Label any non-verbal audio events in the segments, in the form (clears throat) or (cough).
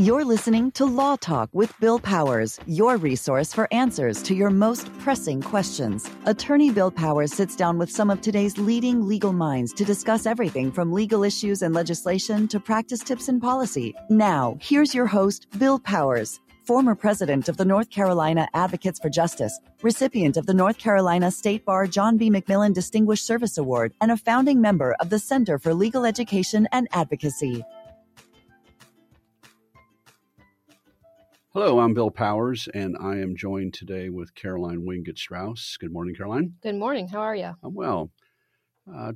You're listening to Law Talk with Bill Powers, your resource for answers to your most pressing questions. Attorney Bill Powers sits down with some of today's leading legal minds to discuss everything from legal issues and legislation to practice tips and policy. Now, here's your host, Bill Powers, former president of the North Carolina Advocates for Justice, recipient of the North Carolina State Bar John B. McMillan Distinguished Service Award, and a founding member of the Center for Legal Education and Advocacy. Hello, I'm Bill Powers, and I am joined today with Caroline Wingett Strauss. Good morning, Caroline. Good morning. How are you? I'm well. Uh,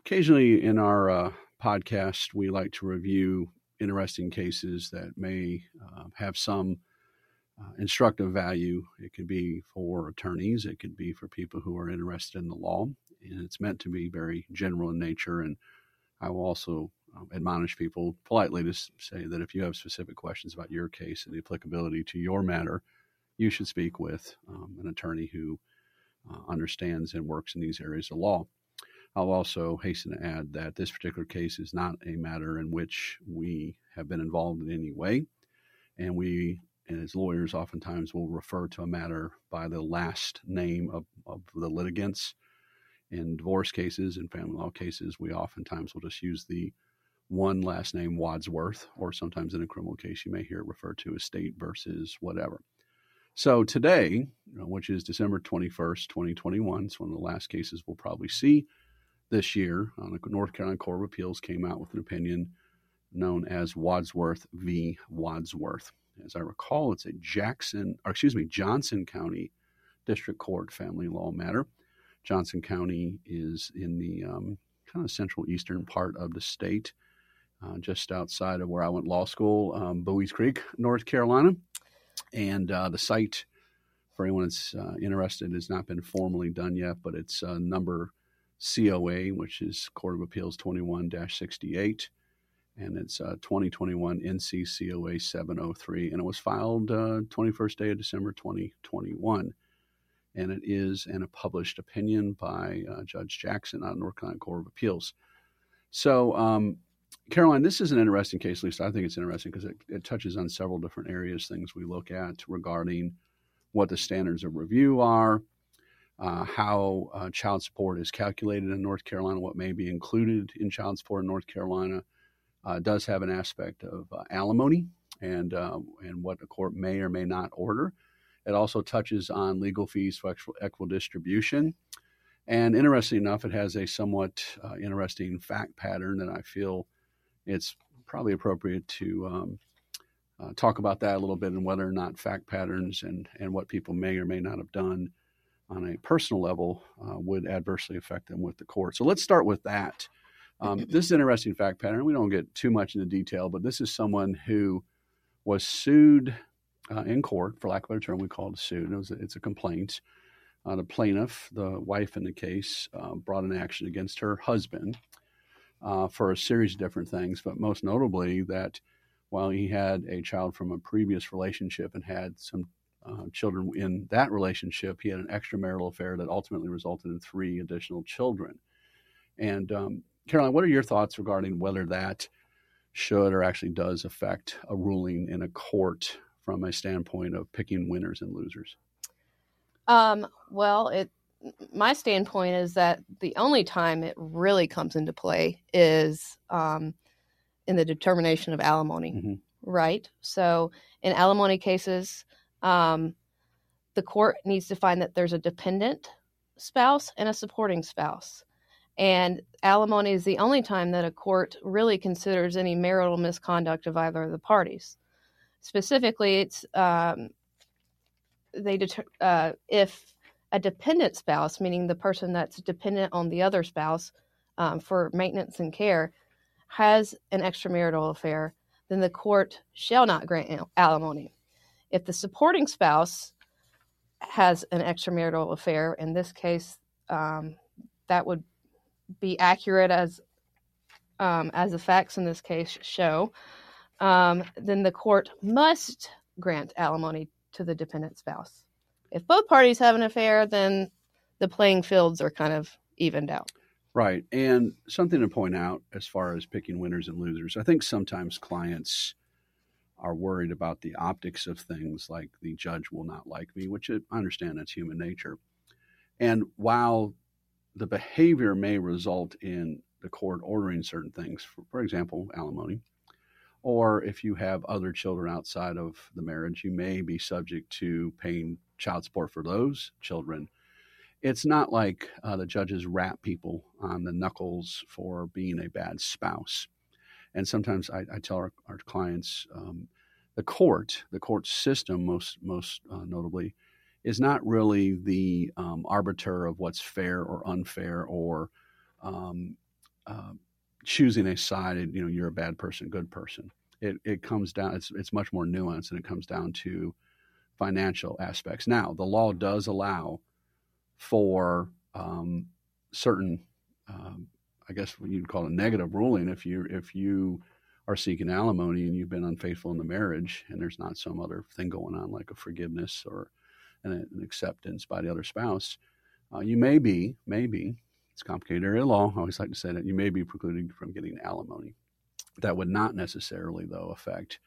occasionally in our uh, podcast, we like to review interesting cases that may uh, have some uh, instructive value. It could be for attorneys, it could be for people who are interested in the law, and it's meant to be very general in nature. And I will also admonish people politely to say that if you have specific questions about your case and the applicability to your matter, you should speak with um, an attorney who uh, understands and works in these areas of law. I'll also hasten to add that this particular case is not a matter in which we have been involved in any way. And we, as lawyers, oftentimes will refer to a matter by the last name of, of the litigants. In divorce cases and family law cases, we oftentimes will just use the one last name Wadsworth, or sometimes in a criminal case, you may hear it referred to as state versus whatever. So today, which is December 21st, 2021, it's one of the last cases we'll probably see this year. The North Carolina Court of Appeals came out with an opinion known as Wadsworth v. Wadsworth. As I recall, it's a Jackson, or excuse me, Johnston County District Court family law matter. Johnston County is in the um, kind of central eastern part of the state uh, just outside of where I went law school, um, Buies Creek, North Carolina. And uh, the cite, for anyone that's uh, interested, has not been formally done yet, but it's uh, number COA, which is Court of Appeals 21 68. And it's 2021 NC COA 703. And it was filed 21st uh, day of December 2021 and it is in a published opinion by uh, Judge Jackson of North Carolina Court of Appeals. So, um, Caroline, this is an interesting case. At least I think it's interesting because it, it, touches on several different areas, things we look at regarding what the standards of review are, uh, how uh, child support is calculated in North Carolina, what may be included in child support in North Carolina. Uh, does have an aspect of uh, alimony and uh, and what the court may or may not order. It also touches on legal fees for equitable distribution. And interesting enough, it has a somewhat uh, interesting fact pattern that I feel it's probably appropriate to um, uh, talk about that a little bit and whether or not fact patterns and, and what people may or may not have done on a personal level uh, would adversely affect them with the court. So let's start with that. Um, (clears throat) this is an interesting fact pattern. We don't get too much into detail, but this is someone who was sued uh, in court, for lack of a better term, we call it a suit. It was a, it's a complaint. Uh, the plaintiff, the wife in the case, uh, brought an action against her husband uh, for a series of different things, but most notably that while he had a child from a previous relationship and had some uh, children in that relationship, he had an extramarital affair that ultimately resulted in three additional children. And um, Caroline, what are your thoughts regarding whether that should or actually does affect a ruling in a court from a standpoint of picking winners and losers? Um, well, it my standpoint is that the only time it really comes into play is um, in the determination of alimony, mm-hmm. right? So in alimony cases, um, the court needs to find that there's a dependent spouse and a supporting spouse. And alimony is the only time that a court really considers any marital misconduct of either of the parties. Specifically, it's um, they deter- uh, if a dependent spouse, meaning the person that's dependent on the other spouse um, for maintenance and care, has an extramarital affair, then the court shall not grant alimony. If the supporting spouse has an extramarital affair, in this case, um, that would be accurate as um, as the facts in this case show. Um, then the court must grant alimony to the dependent spouse. If both parties have an affair, then the playing fields are kind of evened out. Right. And something to point out as far as picking winners and losers, I think sometimes clients are worried about the optics of things like the judge will not like me, which I understand that's human nature. And while the behavior may result in the court ordering certain things, for, for example, alimony, or if you have other children outside of the marriage, you may be subject to paying child support for those children. It's not like uh, the judges rap people on the knuckles for being a bad spouse. And sometimes I, I tell our, our clients um, the court, the court system, most most uh, notably, is not really the um, arbiter of what's fair or unfair or um, uh, choosing a side. and, You know, you're a bad person, good person. It it comes down. It's it's much more nuanced, and it comes down to financial aspects. Now, the law does allow for um, certain, um, I guess what you'd call a negative ruling if you if you are seeking alimony and you've been unfaithful in the marriage and there's not some other thing going on like a forgiveness or an, an acceptance by the other spouse, uh, you may be, maybe, it's complicated area of law. I always like to say that you may be precluded from getting alimony. That would not necessarily, though, affect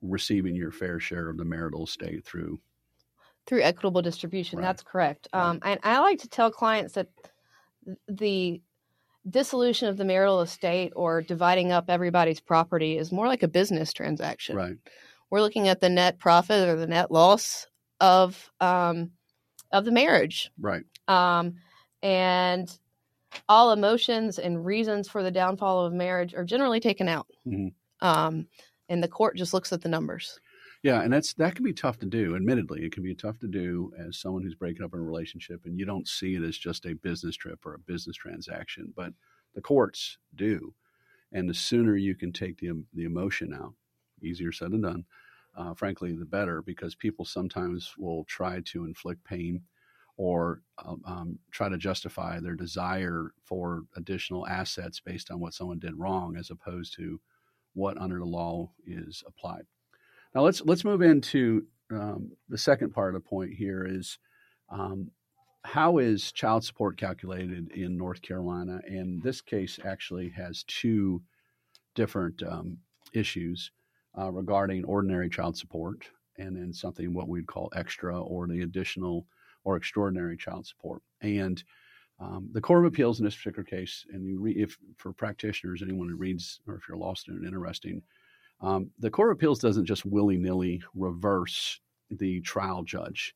receiving your fair share of the marital estate through through equitable distribution. Right. That's correct. Right. Um, and I like to tell clients that the dissolution of the marital estate or dividing up everybody's property is more like a business transaction. Right. We're looking at the net profit or the net loss of um, of the marriage. Right. Um, and all emotions and reasons for the downfall of marriage are generally taken out. Mm-hmm. Um, and the court just looks at the numbers. Yeah, and that's that can be tough to do. Admittedly, it can be tough to do as someone who's breaking up in a relationship, and you don't see it as just a business trip or a business transaction, but the courts do. And the sooner you can take the the emotion out, easier said than done. Uh, frankly, the better, because people sometimes will try to inflict pain or um, um try to justify their desire for additional assets based on what someone did wrong, as opposed to what under the law is applied. Now let's let's move into um, the second part of the point here is um, how is child support calculated in North Carolina? And this case actually has two different um, issues uh, regarding ordinary child support and then something what we'd call extra or the additional or extraordinary child support. And um, the Court of Appeals in this particular case, and re- if for practitioners, anyone who reads, or if you're a law student interesting, um, the Court of Appeals doesn't just willy nilly reverse the trial judge.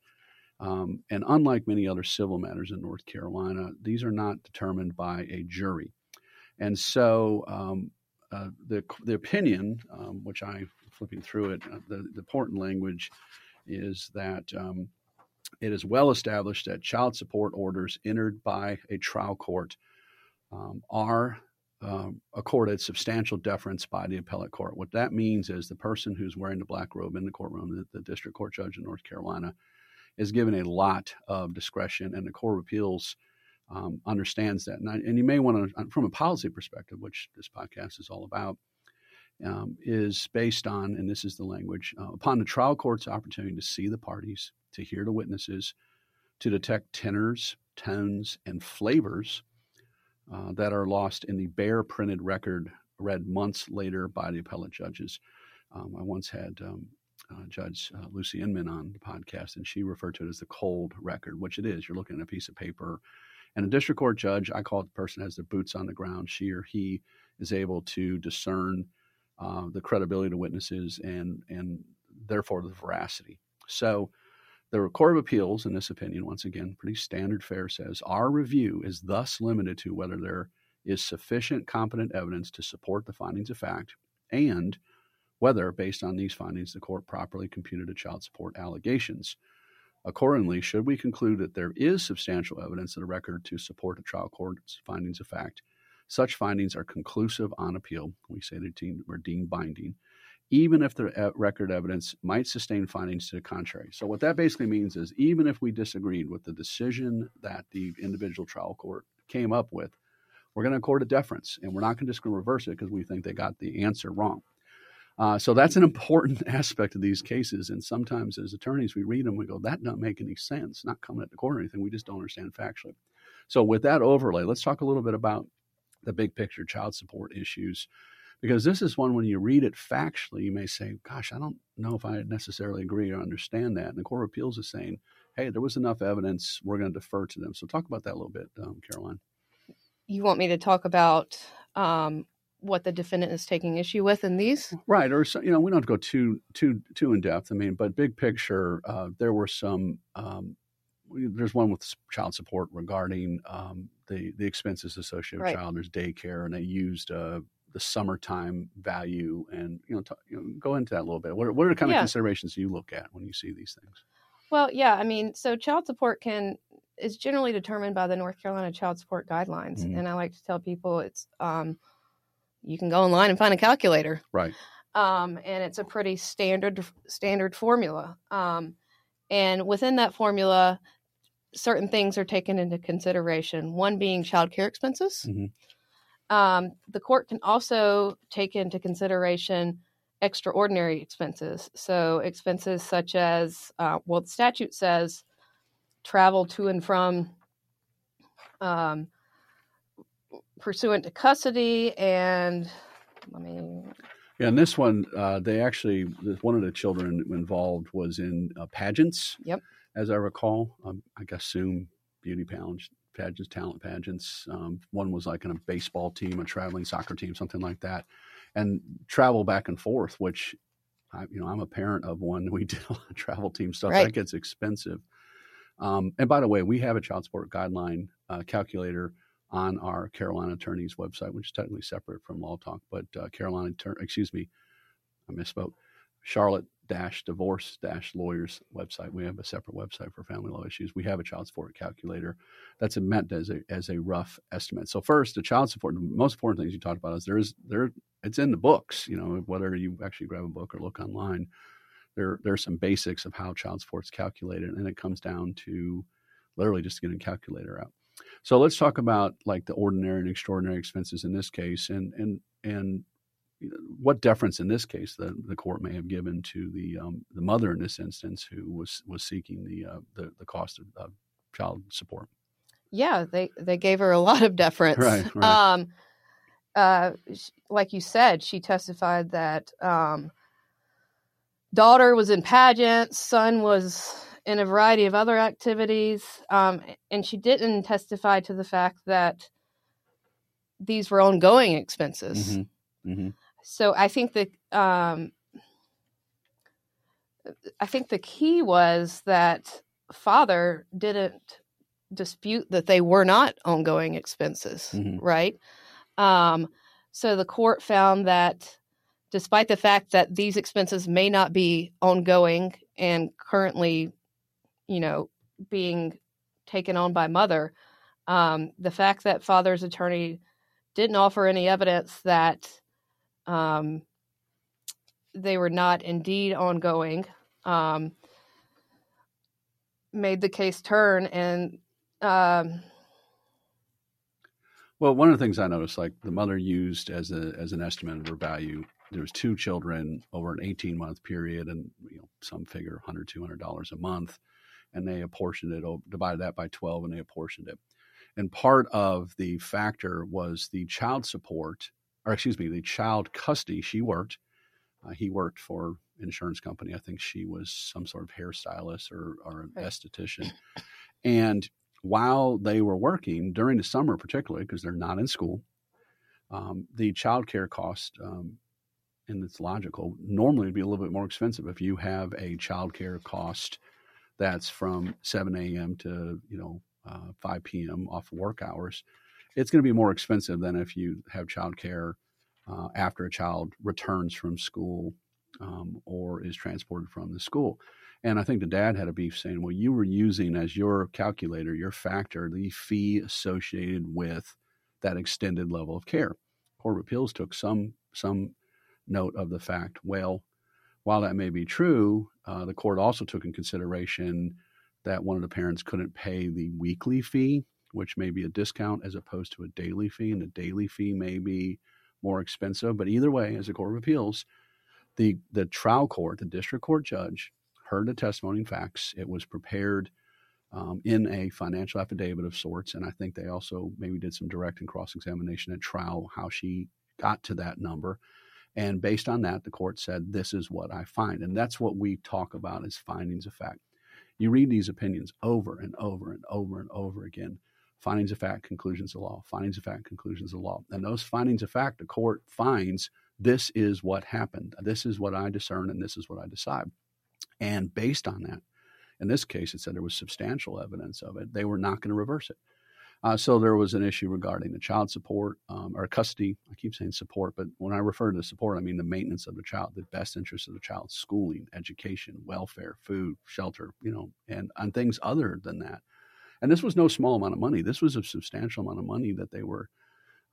Um, and unlike many other civil matters in North Carolina, these are not determined by a jury. And so um, uh, the, the opinion, um, which I flipping through it, uh, the, the, important language is that um, it is well established that child support orders entered by a trial court um, are um, accorded substantial deference by the appellate court. What that means is the person who's wearing the black robe in the courtroom, the, the district court judge in North Carolina, is given a lot of discretion, and the Court of Appeals um, understands that. And, I, and, you may want to, uh, from a policy perspective, which this podcast is all about, um, is based on, and this is the language, uh, upon the trial court's opportunity to see the parties, to hear the witnesses, to detect tenors, tones, and flavors uh, that are lost in the bare printed record read months later by the appellate judges. Um, I once had um, uh, Judge uh, Lucy Inman on the podcast, and she referred to it as the cold record, which it is. You're looking at a piece of paper. And a district court judge, I call it the person has their boots on the ground. She or he is able to discern uh, the credibility of witnesses and and therefore the veracity. So the Court of Appeals, in this opinion, once again, pretty standard fare, says our review is thus limited to whether there is sufficient competent evidence to support the findings of fact and whether, based on these findings, the court properly computed the child support allegations. Accordingly, should we conclude that there is substantial evidence in the record to support the trial court's findings of fact, such findings are conclusive on appeal. We say they're deemed binding even if the record evidence might sustain findings to the contrary. So, what that basically means is even if we disagreed with the decision that the individual trial court came up with, we're going to accord a deference and we're not going to just going to reverse it because we think they got the answer wrong. Uh, so that's an important (laughs) aspect of these cases. And sometimes as attorneys, we read them, we go, that doesn't make any sense. Not coming at the court or anything. We just don't understand factually. So with that overlay, let's talk a little bit about the big picture child support issues because this is one when you read it factually, you may say, "Gosh, I don't know if I necessarily agree or understand that." And the Court of Appeals is saying, "Hey, there was enough evidence. We're going to defer to them." So, talk about that a little bit, um, Caroline. You want me to talk about um, what the defendant is taking issue with in these, right? Or you know, we don't have to go too too too in depth. I mean, but big picture, uh, there were some. Um, there's one with child support regarding um, the the expenses associated with right. child. There's daycare, and they used uh, the summertime value, and you know, t- you know, go into that a little bit. What are, what are the kind yeah. of considerations you look at when you see these things? Well, yeah, I mean, so child support can is generally determined by the North Carolina Child Support Guidelines, mm-hmm. and I like to tell people it's um, you can go online and find a calculator, right? Um, and it's a pretty standard standard formula. Um, and within that formula, certain things are taken into consideration. One being child care expenses. Mm-hmm. Um, the court can also take into consideration extraordinary expenses. So, expenses such as, uh, well, the statute says travel to and from um, pursuant to custody and let me yeah, and this one, uh, they actually, one of the children involved was in uh, pageants. Yep as I recall. Um, I assume beauty pageants, pageants, talent pageants. Um, one was like in a baseball team, a traveling soccer team, something like that, and travel back and forth. Which, I, you know, I'm a parent of one. (laughs) We did a lot of travel team stuff. Right. That gets expensive. Um, and by the way, we have a child support guideline uh, calculator on our Carolina Attorney's website, which is technically separate from Law Talk. But uh, Carolina, excuse me, I misspoke. Charlotte dash divorce dash lawyers website. We have a separate website for family law issues. We have a child support calculator that's meant as a as a rough estimate. So first, the child support. The most important things you talked about is there's there it's in the books. You know whether you actually grab a book or look online, there there's some basics of how child support is calculated, and it comes down to literally just getting a calculator out. So let's talk about like the ordinary and extraordinary expenses in this case, and and and what deference in this case the, the court may have given to the um, the mother in this instance who was was seeking the uh, the, the cost of uh, child support. Yeah, they they gave her a lot of deference. Right. right. Um, uh, like you said, she testified that um, daughter was in pageants, son was in a variety of other activities, um, and she didn't testify to the fact that these were ongoing expenses. Mm-hmm. Mm-hmm so I think that um, I think the key was that father didn't dispute that they were not ongoing expenses, mm-hmm. right? Um, so the court found that despite the fact that these expenses may not be ongoing and currently, you know, being taken on by mother, um, the fact that father's attorney didn't offer any evidence that um, they were not indeed ongoing. Um, made the case turn and. Um, well, one of the things I noticed, like the mother used as a as an estimate of her value, there was two children over an 18 month period, and you know some figure 100 200 dollars a month, and they apportioned it, divided that by 12, and they apportioned it. And part of the factor was the child support or excuse me, the child custody. She worked. Uh, he worked for an insurance company. I think she was some sort of hairstylist or, or an right. esthetician. And while they were working during the summer, particularly because they're not in school, um, the child care cost, um, and it's logical, normally would be a little bit more expensive if you have a child care cost that's from 7 a.m. to you know uh, 5 p.m. off work hours it's going to be more expensive than if you have childcare uh, after a child returns from school um, or is transported from the school. And I think the dad had a beef saying, well, you were using as your calculator, your factor, the fee associated with that extended level of care. Court of Appeals took some some note of the fact, well, while that may be true, uh, the court also took in consideration that one of the parents couldn't pay the weekly fee which may be a discount as opposed to a daily fee, and the daily fee may be more expensive. But either way, as a court of appeals, the the trial court, the district court judge, heard the testimony and facts. It was prepared um, in a financial affidavit of sorts, and I think they also maybe did some direct and cross examination at trial how she got to that number. And based on that, the court said, This is what I find. And that's what we talk about as findings of fact. You read these opinions over and over and over and over again. Findings of fact, conclusions of law, findings of fact, conclusions of law. And those findings of fact, the court finds this is what happened. This is what I discern and this is what I decide. And based on that, in this case, it said there was substantial evidence of it. They were not going to reverse it. Uh, so there was an issue regarding the child support um, or custody. I keep saying support, but when I refer to support, I mean the maintenance of the child, the best interest of the child, schooling, education, welfare, food, shelter, you know, and on things other than that. And this was no small amount of money. This was a substantial amount of money that they were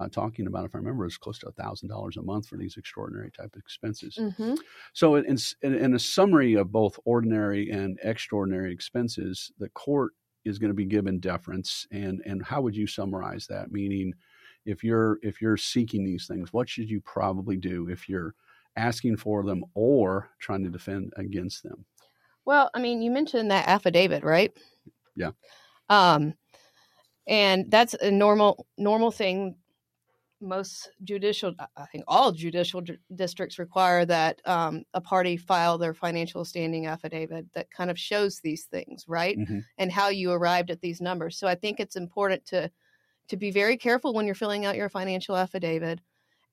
uh, talking about. If I remember, it was close to a thousand dollars a month for these extraordinary type of expenses. Mm-hmm. So, in, in, in a summary of both ordinary and extraordinary expenses, the court is going to be given deference and and how would you summarize that meaning if you're if you're seeking these things what should you probably do if you're asking for them or trying to defend against them well i mean you mentioned that affidavit right yeah um and that's a normal normal thing most judicial, I think all judicial d- districts require that um, a party file their financial standing affidavit that kind of shows these things, right? Mm-hmm. And how you arrived at these numbers. So I think it's important to to be very careful when you're filling out your financial affidavit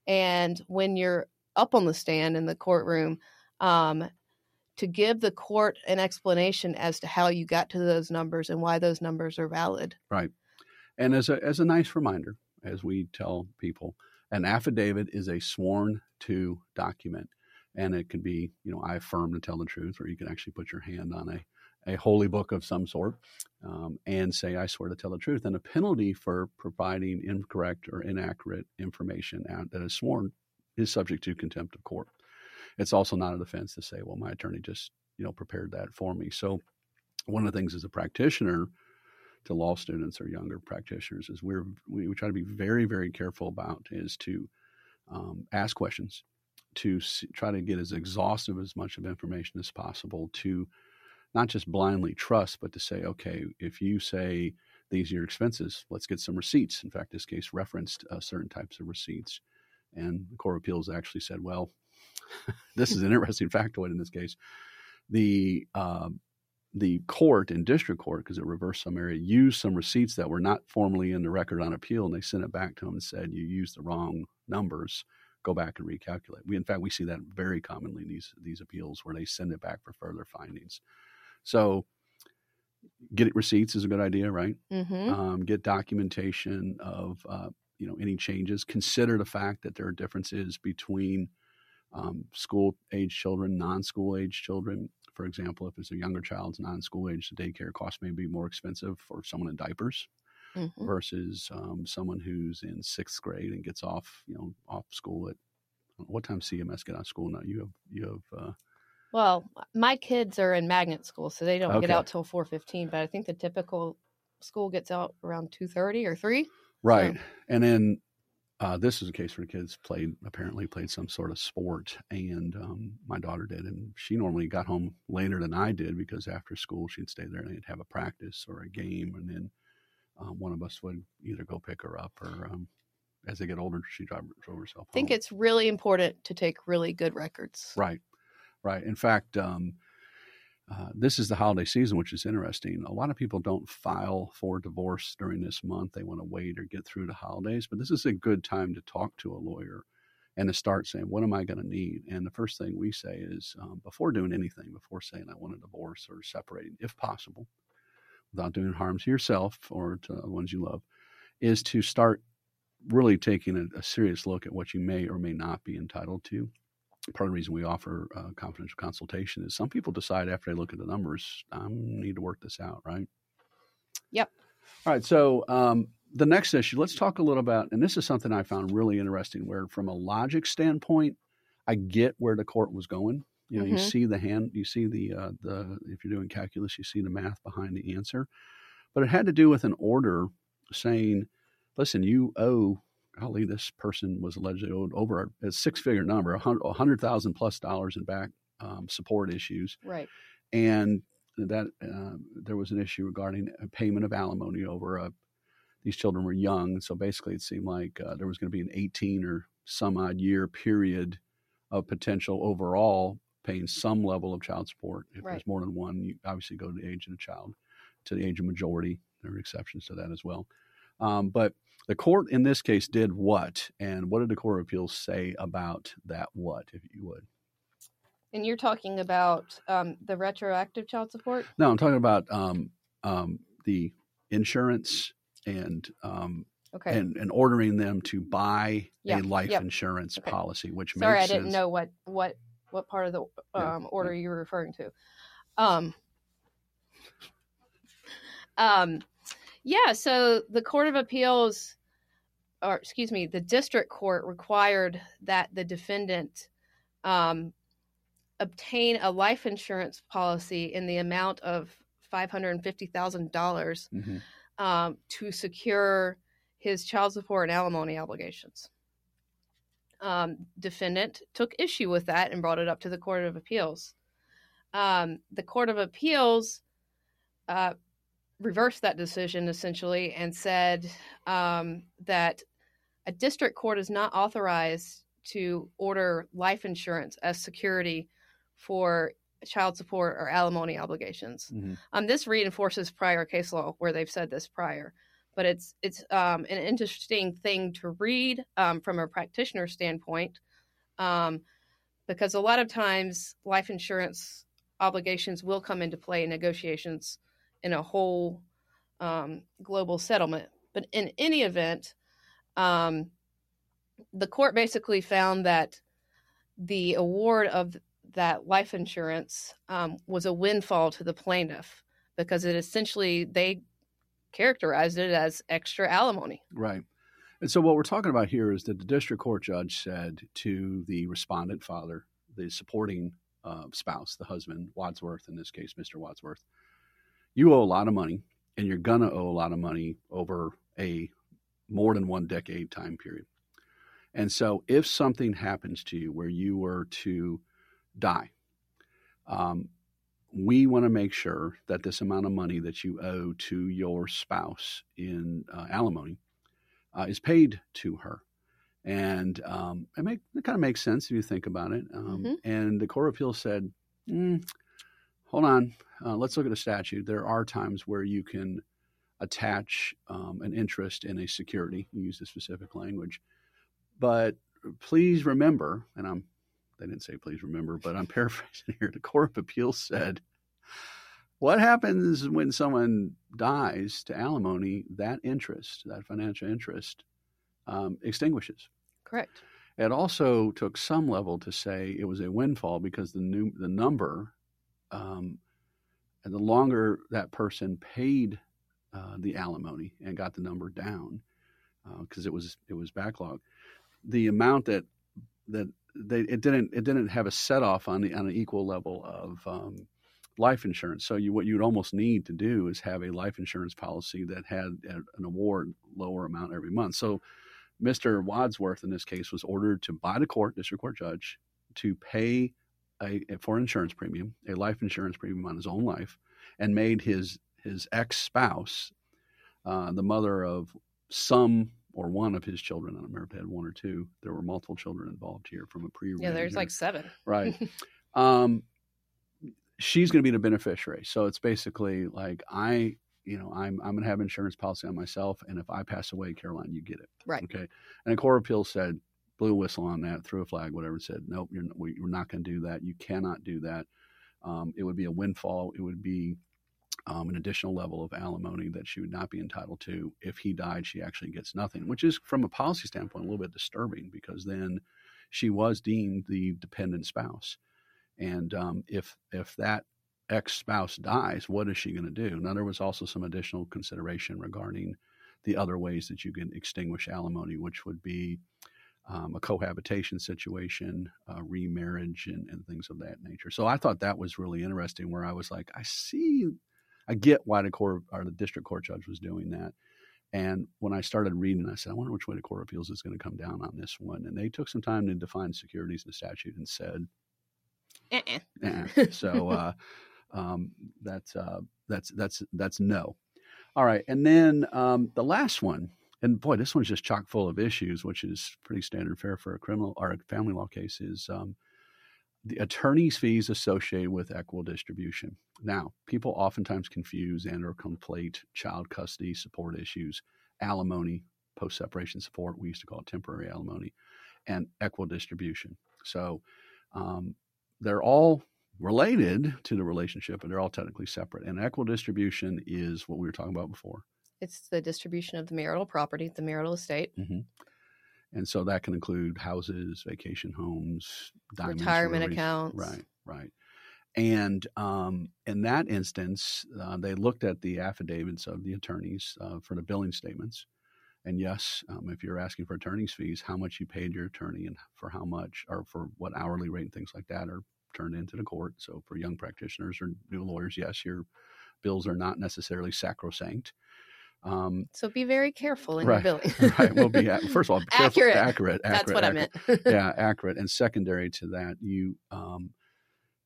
and when you're up on the stand in the courtroom um, to give the court an explanation as to how you got to those numbers and why those numbers are valid. Right. And as a as a nice reminder, as we tell people, an affidavit is a sworn to document. And it can be, you know, I affirm to tell the truth, or you can actually put your hand on a, a holy book of some sort um, and say, I swear to tell the truth. And a penalty for providing incorrect or inaccurate information that is sworn is subject to contempt of court. It's also not a defense to say, well, my attorney just, you know, prepared that for me. So one of the things as a practitioner, to law students or younger practitioners is we're we, we try to be very very careful about is to um, ask questions to see, try to get as exhaustive as much of information as possible to not just blindly trust but to say okay if you say these are your expenses let's get some receipts in fact this case referenced uh, certain types of receipts and the court of appeals actually said well (laughs) this is an interesting factoid in this case the uh, the court in district court, because it reversed some area, used some receipts that were not formally in the record on appeal, and they sent it back to them and said, "You used the wrong numbers. Go back and recalculate." We, in fact, we see that very commonly in these these appeals where they send it back for further findings. So, get receipts is a good idea, right? Mm-hmm. Um, get documentation of uh, you know any changes. Consider the fact that there are differences between um, school age children, non school age children for example, if it's a younger child's non-school age, the daycare cost may be more expensive for someone in diapers mm-hmm. versus um, someone who's in sixth grade and gets off, you know, off school at what time CMS get out of school now? You have you have. Uh, well, my kids are in magnet school, so they don't okay. get out till four fifteen. But I think the typical school gets out around two thirty or three. Right, so. and then uh, this is a case where the kids played apparently played some sort of sport, and um, my daughter did, and she normally got home later than I did because after school she'd stay there and they'd have a practice or a game, and then um, one of us would either go pick her up or um, as they get older she drove, drove herself. I think it's really important to take really good records. Right, right. In fact, um, uh, this is the holiday season, which is interesting. A lot of people don't file for divorce during this month. They want to wait or get through the holidays, but this is a good time to talk to a lawyer and to start saying, What am I going to need? And the first thing we say is, um, before doing anything, before saying I want a divorce or separating, if possible, without doing harm to yourself or to the ones you love, is to start really taking a, a serious look at what you may or may not be entitled to part of the reason we offer uh, confidential consultation is some people decide after they look at the numbers, I need to work this out, right? Yep. All right. So um, the next issue, let's talk a little about, and this is something I found really interesting. Where from a logic standpoint, I get where the court was going. You know, mm-hmm. you see the hand, you see the uh, the if you're doing calculus, you see the math behind the answer, but it had to do with an order saying, listen, you owe golly, this person was allegedly owed over a six figure number, a hundred thousand plus dollars in back um, support issues. Right. And that uh, there was an issue regarding a payment of alimony over a, these children were young. So basically it seemed like uh, there was going to be an 18 or some odd year period of potential overall paying some level of child support. If Right. there's more than one, you obviously go to the age of the child, to the age of majority. There are exceptions to that as well. Um, but the court in this case did what? And what did the Court of Appeals say about that what, if you would? And you're talking about um, the retroactive child support? No, I'm talking about um, um, the insurance and um, Okay. and, and ordering them to buy Yeah, a life yep. insurance Okay. policy, which Sorry, I didn't sense. know what what what part of the Yeah, um, order you were referring to. Um, um, yeah. So the Court of Appeals, or excuse me, the district court required that the defendant um, obtain a life insurance policy in the amount of five hundred and fifty thousand dollars Mhm. um, to secure his child support and alimony obligations. Um, defendant took issue with that and brought it up to the Court of Appeals. Um, the Court of Appeals uh, reversed that decision essentially and said um, that a district court is not authorized to order life insurance as security for child support or alimony obligations. Mhm. Um, this reinforces prior case law where they've said this prior, but it's it's um, an interesting thing to read um, from a practitioner standpoint, um, because a lot of times life insurance obligations will come into play in negotiations in a whole um, global settlement. But in any event, um, the court basically found that the award of that life insurance um, was a windfall to the plaintiff because it essentially they characterized it as extra alimony. Right. And so what we're talking about here is that the district court judge said to the respondent father, the supporting uh, spouse, the husband, Wadsworth, in this case, Mr. Wadsworth, you owe a lot of money and you're going to owe a lot of money over a more than one decade time period. And so if something happens to you where you were to die, um, we want to make sure that this amount of money that you owe to your spouse in uh, alimony uh, is paid to her. And um, it, make, it kind of makes sense if you think about it. Um, Mhm. And the Court of Appeals said, mm, hold on, uh, let's look at a statute. There are times where you can attach um, an interest in a security. Use the specific language. But please remember, and I'm they didn't say please remember, but I'm paraphrasing (laughs) here. The Court of Appeals said, what happens when someone dies to alimony? That interest, that financial interest, um, extinguishes. Correct. It also took some level to say it was a windfall because the new the number, um, and the longer that person paid uh, the alimony and got the number down, because it was it was backlog, the amount that that they it didn't it didn't have a set off on the on an equal level of um, life insurance. So you what you'd almost need to do is have a life insurance policy that had an award lower amount every month. So Mr. Wadsworth in this case was ordered to by the court, district court judge, to pay a, for insurance premium, a life insurance premium on his own life, and made his his ex spouse, uh, the mother of some or one of his children. I don't remember if they had one or two. There were multiple children involved here from a pre. Yeah, there's like seven. right. (laughs) um, she's going to be the beneficiary. So it's basically like I, you know, I'm I'm going to have insurance policy on myself, and if I pass away, Caroline, you get it. Right. Okay. And the court of appeals said, blew a whistle on that, threw a flag, whatever. Said, nope, you're we, we're not going to do that. You cannot do that. Um, it would be a windfall. It would be um, an additional level of alimony that she would not be entitled to. If he died, she actually gets nothing, which is, from a policy standpoint, a little bit disturbing because then she was deemed the dependent spouse. And um, if if that ex spouse dies, what is she going to do? Now, there was also some additional consideration regarding the other ways that you can extinguish alimony, which would be um, a cohabitation situation, uh, remarriage, and, and things of that nature. So I thought that was really interesting. Where I was like, I see, I get why the court or the district court judge was doing that. And when I started reading, I said, I wonder which way the Court of Appeals is going to come down on this one. And they took some time to define securities in the statute and said, Uh-uh. eh. so (laughs) uh, um, that's uh, that's that's that's no. All right, and then um, the last one and boy, this one's just chock full of issues, which is pretty standard fare for a criminal or a family law case. Is um, the attorney's fees associated with equitable distribution. Now, people oftentimes confuse and or conflate child custody support issues, alimony, post separation support, we used to call it temporary alimony, and equitable distribution. So um, they're all related to the relationship, but they're all technically separate. And equitable distribution is what we were talking about before. It's the distribution of the marital property, the marital estate. Mm-hmm. And so that can include houses, vacation homes, retirement accounts. Right, right. And um, in that instance, uh, they looked at the affidavits of the attorneys uh, for the billing statements. And yes, um, if you're asking for attorney's fees, how much you paid your attorney and for how much, or for what hourly rate and things like that are turned into the court. So for young practitioners or new lawyers, yes, your bills are not necessarily sacrosanct. Um, so be very careful in right, your billing. (laughs) right. We'll be first of all (laughs) accurate. accurate. Accurate. That's what accurate. I meant. (laughs) yeah, accurate. And secondary to that, you um,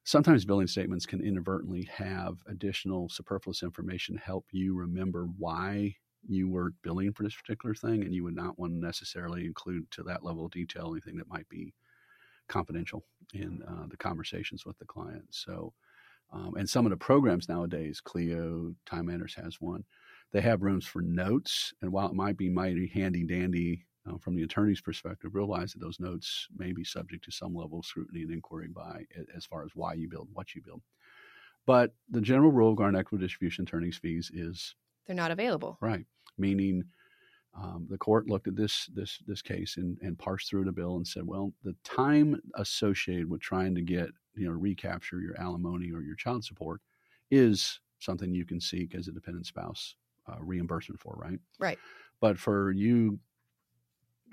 sometimes billing statements can inadvertently have additional superfluous information help you remember why you were billing for this particular thing, and you would not want to necessarily include to that level of detail anything that might be confidential in uh, the conversations with the client. So, um, and some of the programs nowadays, Clio, Time Matters has one they have rooms for notes. And while it might be mighty handy dandy uh, from the attorney's perspective, realize that those notes may be subject to some level of scrutiny and inquiry by as far as why you billed, what you billed. But the general rule of Garnet Equitable Distribution attorney's fees is they're not available. Right. Meaning um, the court looked at this this this case and, and parsed through the bill and said, well, the time associated with trying to get you know recapture your alimony or your child support is something you can seek as a dependent spouse uh, reimbursement for, right? Right. But for you,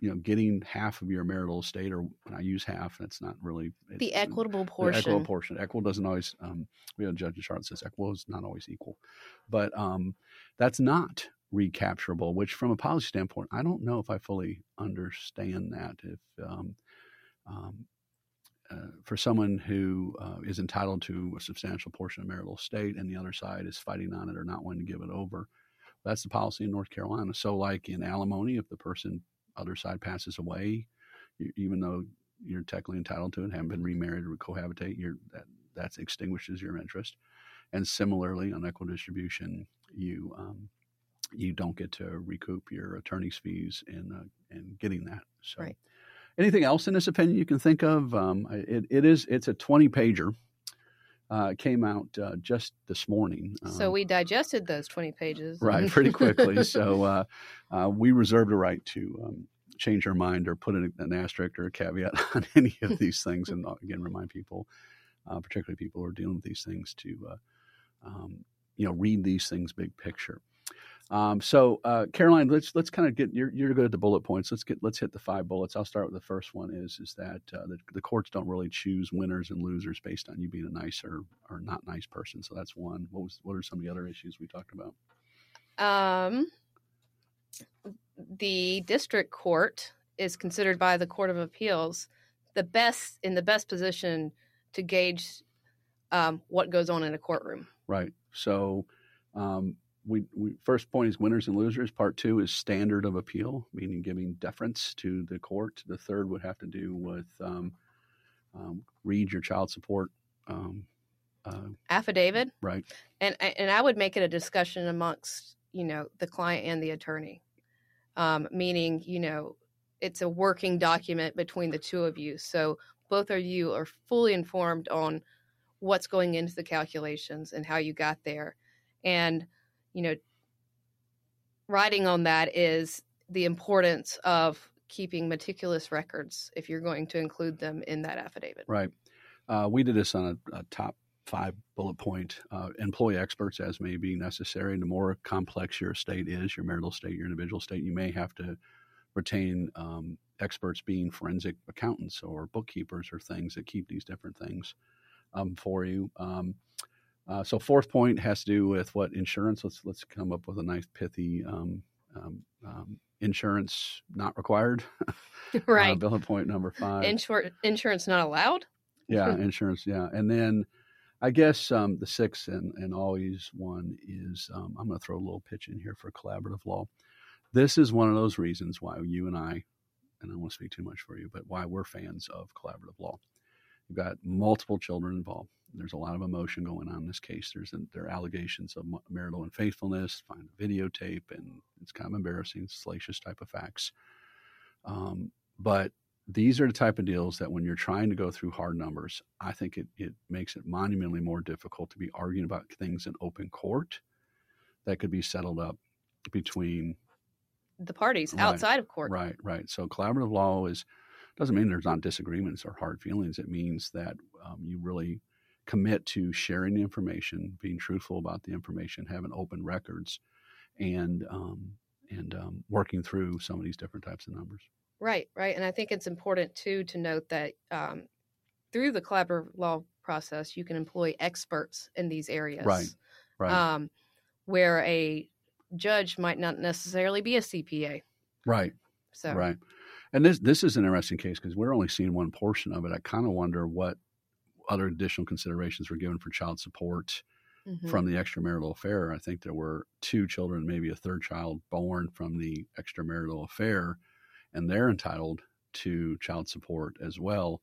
you know, getting half of your marital estate, or when I use half, that's not really the equitable portion. The equitable portion. Equitable doesn't always. Um, we have a judge in Charlotte says equitable is not always equal, but um, that's not recapturable. Which, from a policy standpoint, I don't know if I fully understand that. If um, um, uh, for someone who uh, is entitled to a substantial portion of marital estate and the other side is fighting on it or not wanting to give it over, that's the policy in North Carolina. So, like in alimony, if the person other side passes away, you, even though you're technically entitled to it, haven't been remarried or cohabitate, you're, that that extinguishes your interest. And similarly, on equal distribution, you um, you don't get to recoup your attorney's fees in uh, in getting that. So, right. anything else in this opinion you can think of? Um, it, it is it's a twenty pager uh, came out uh, just this morning. So um, we digested those 20 pages. Right, pretty quickly. so uh, uh, we reserve the right to um, change our mind or put an, an, asterisk or a caveat (laughs) on any of these things. And uh, again, remind people, uh, particularly people who are dealing with these things, to um, you know read these things big picture. Um, so, uh, Caroline, let's let's kind of get you're you're good at the bullet points. Let's get let's hit the five bullets. I'll start with the first one. Is is that uh, the, the courts don't really choose winners and losers based on you being a nice or, or not nice person. So that's one. What was what are some of the other issues we talked about? Um, the district court is considered by the Court of Appeals the best in the best position to gauge um, what goes on in a courtroom. Right. So. Um, we, we, first point is winners and losers. Part two is standard of appeal, meaning giving deference to the court. The third would have to do with um, um, read your child support um, uh, affidavit, right? And and I would make it a discussion amongst you know the client and the attorney, um, meaning you know it's a working document between the two of you, so both of you are fully informed on what's going into the calculations and how you got there, and you know, writing on that is the importance of keeping meticulous records if you're going to include them in that affidavit. Right. Uh, we did this on a, a top five bullet point. Uh, employ experts as may be necessary. The more complex your estate is, your marital state, your individual state, you may have to retain um, experts being forensic accountants or bookkeepers or things that keep these different things um, for you. Um, uh, so fourth point has to do with what insurance. Let's let's come up with a nice pithy um, um, um, insurance not required. (laughs) (laughs) right. Uh, bullet point number five. Insur- insurance not allowed. yeah, (laughs) insurance. Yeah, and then I guess um, the sixth and, and always one is um, I'm going to throw a little pitch in here for collaborative law. this is one of those reasons why you and I, and I don't want to speak too much for you, but why we're fans of collaborative law. You've got multiple children involved. There's a lot of emotion going on in this case. There's there are allegations of marital unfaithfulness, find a videotape, and it's kind of embarrassing, salacious type of facts. Um, but these are the type of deals that when you're trying to go through hard numbers, I think it, it makes it monumentally more difficult to be arguing about things in open court that could be settled up between the parties right, outside of court. Right, right. So collaborative law is doesn't mean there's not disagreements or hard feelings. It means that um, you really commit to sharing the information, being truthful about the information, having open records, and um, and um, working through some of these different types of numbers. Right, right. And I think it's important too to note that um, through the collaborative law process, you can employ experts in these areas. Right, right. Um, where a judge might not necessarily be a CPA. Right. So right. And this this is an interesting case because we're only seeing one portion of it. I kind of wonder what other additional considerations were given for child support mm-hmm. from the extramarital affair. I think there were two children, maybe a third child born from the extramarital affair, and they're entitled to child support as well.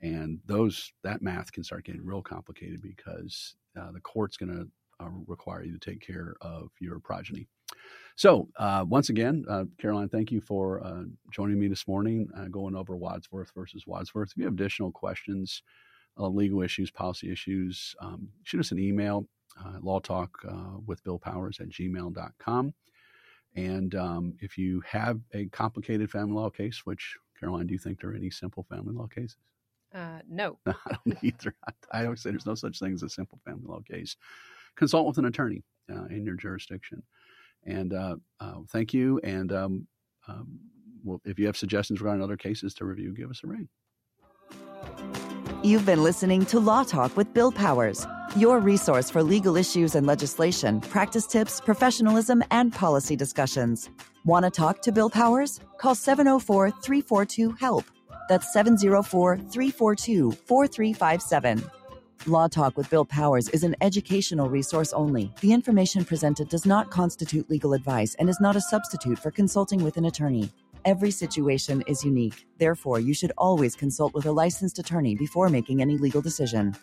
And those that math can start getting real complicated because uh, the court's going to uh, require you to take care of your progeny. So, uh, once again, uh, Caroline, thank you for uh, joining me this morning, uh, going over Wadsworth versus Wadsworth. If you have additional questions, uh, legal issues, policy issues, um, shoot us an email, law talk with Bill Powers at gmail.com. And um, if you have a complicated family law case, which, Caroline, do you think there are any simple family law cases? no. (laughs) I don't either. I always say there's no such thing as a simple family law case. Consult with an attorney in your jurisdiction. And uh, uh, thank you. And um, um, well, if you have suggestions regarding other cases to review, give us a ring. You've been listening to Law Talk with Bill Powers, your resource for legal issues and legislation, practice tips, professionalism, and policy discussions. Want to talk to Bill Powers? Call 704 342 HELP. That's 704 342 4357. Law Talk with Bill Powers is an educational resource only. The information presented does not constitute legal advice and is not a substitute for consulting with an attorney. Every situation is unique. Therefore, you should always consult with a licensed attorney before making any legal decision.